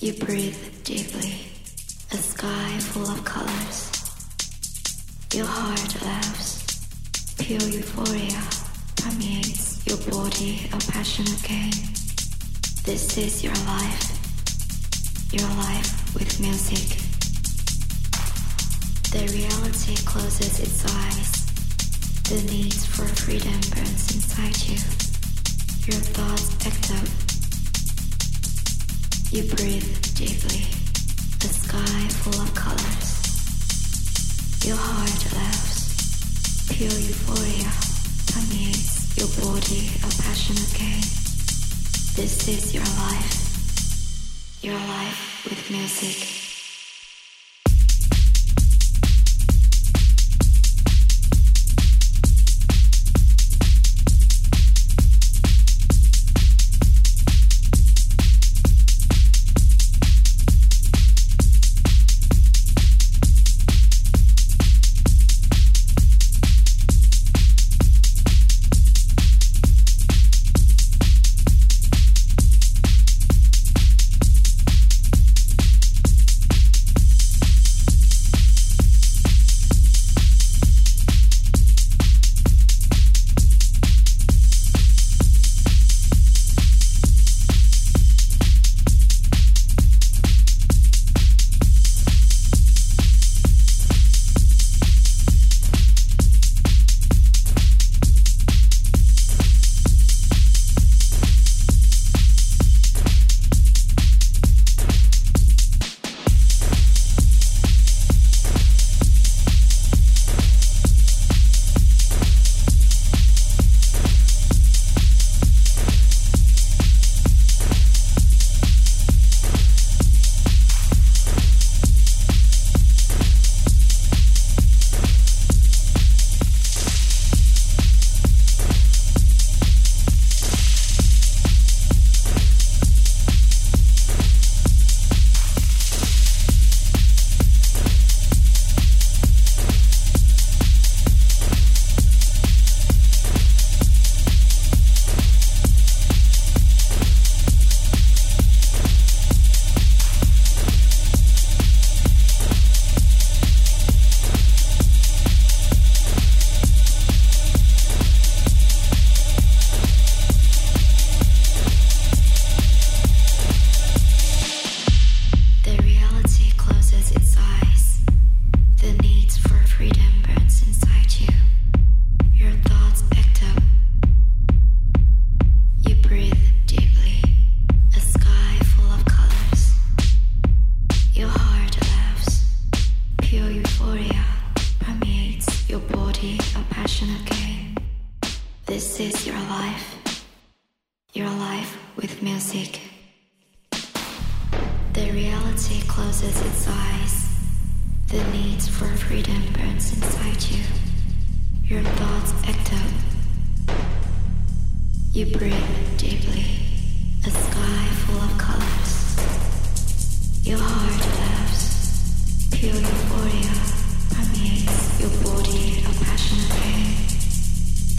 You breathe deeply, a sky full of colors. Your heart laughs, pure euphoria permeates your body, a passionate gain. This is your life, your life with music. The reality closes its eyes. The need for freedom burns inside you. Your thoughts act up. You breathe deeply. A sky full of colors. Your heart laughs. Pure euphoria permeates your body, a passionate gain. This is your life. Your life with music.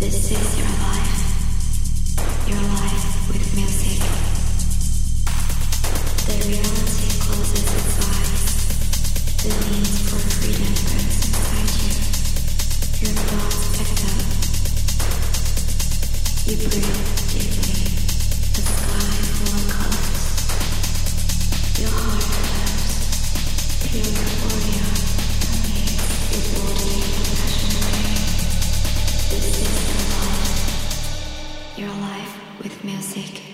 This is your life. Your life with music. The reality closes its eyes. The need for freedom grows inside you. Your thoughts. You breathe deeply. The sky. Your heart a passionate. This is your life with music.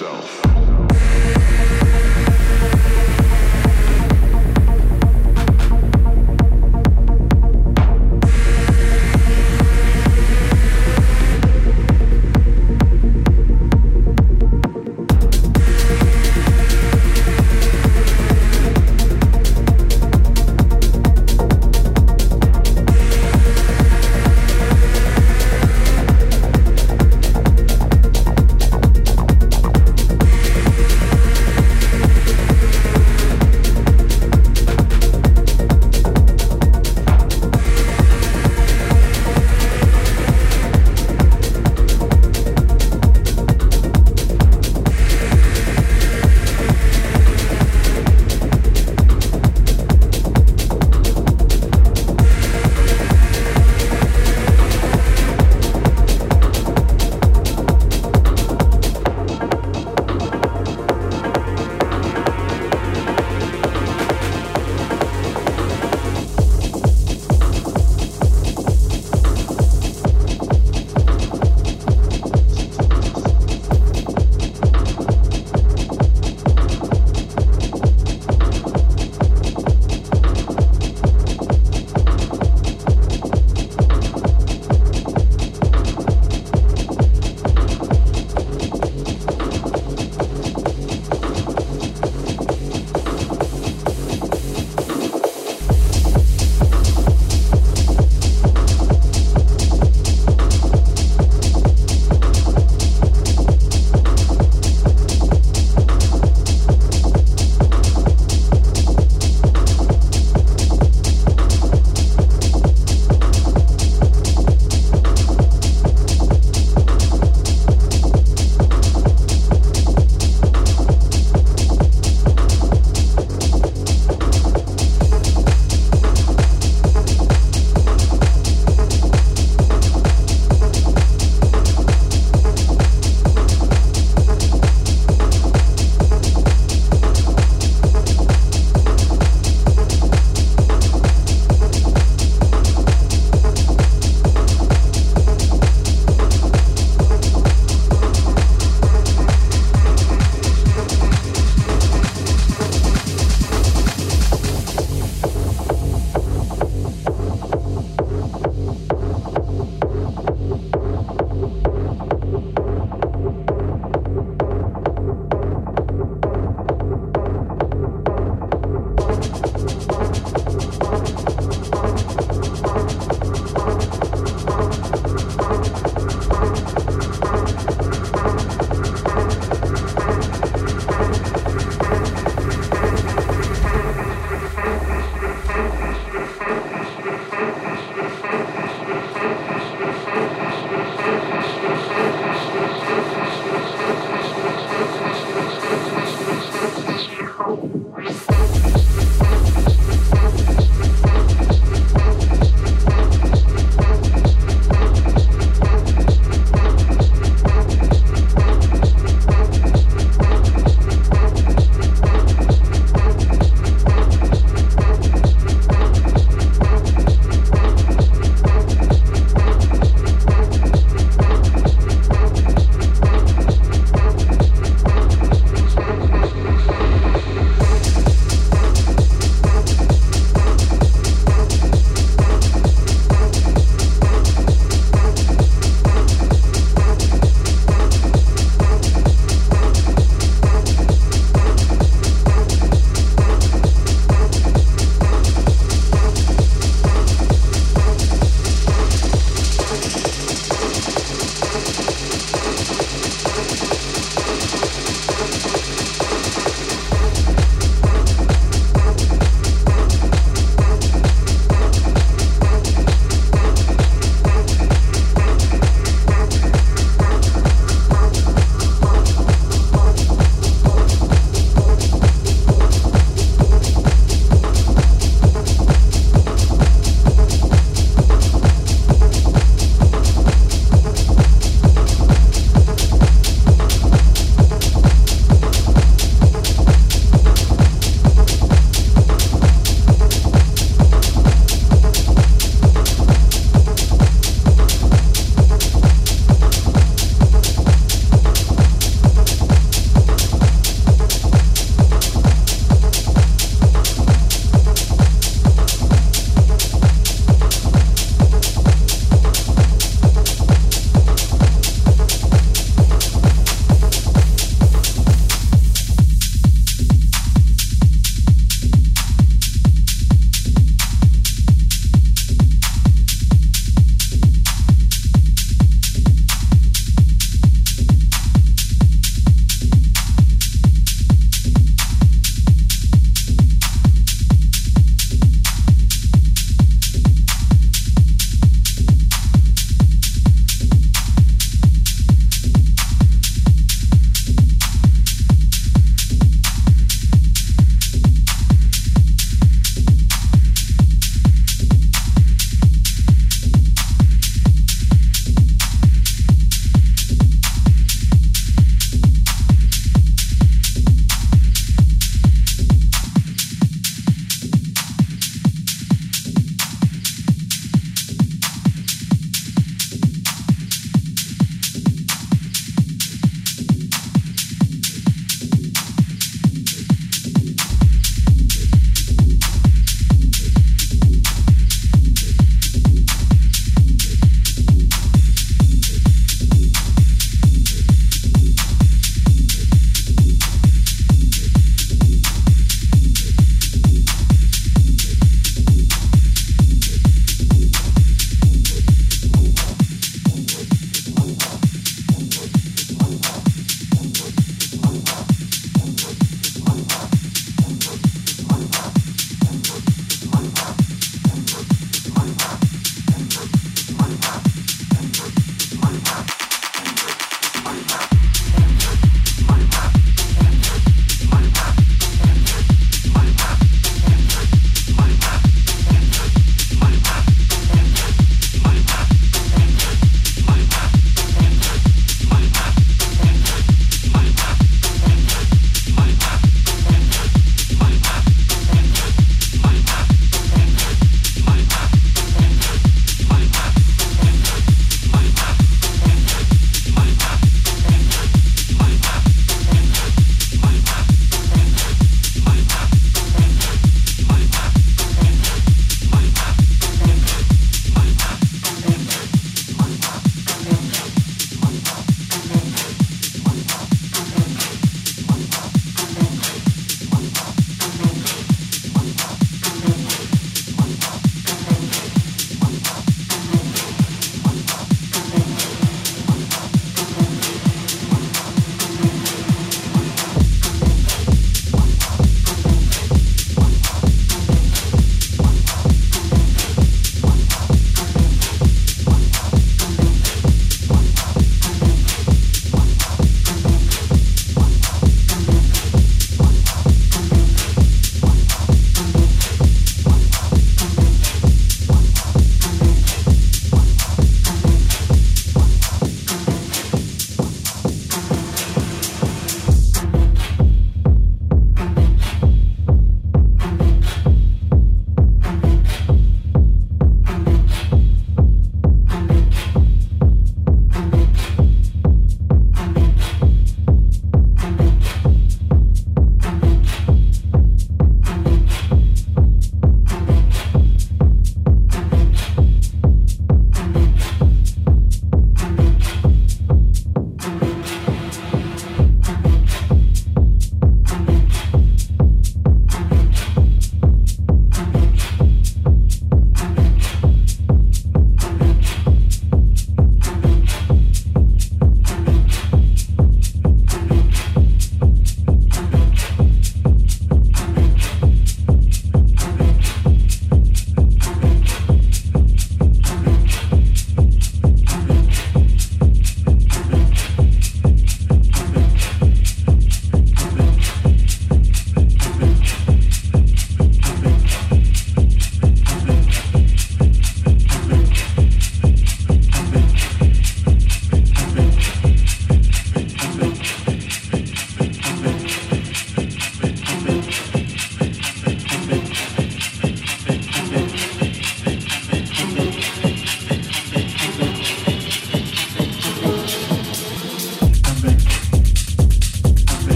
yourself.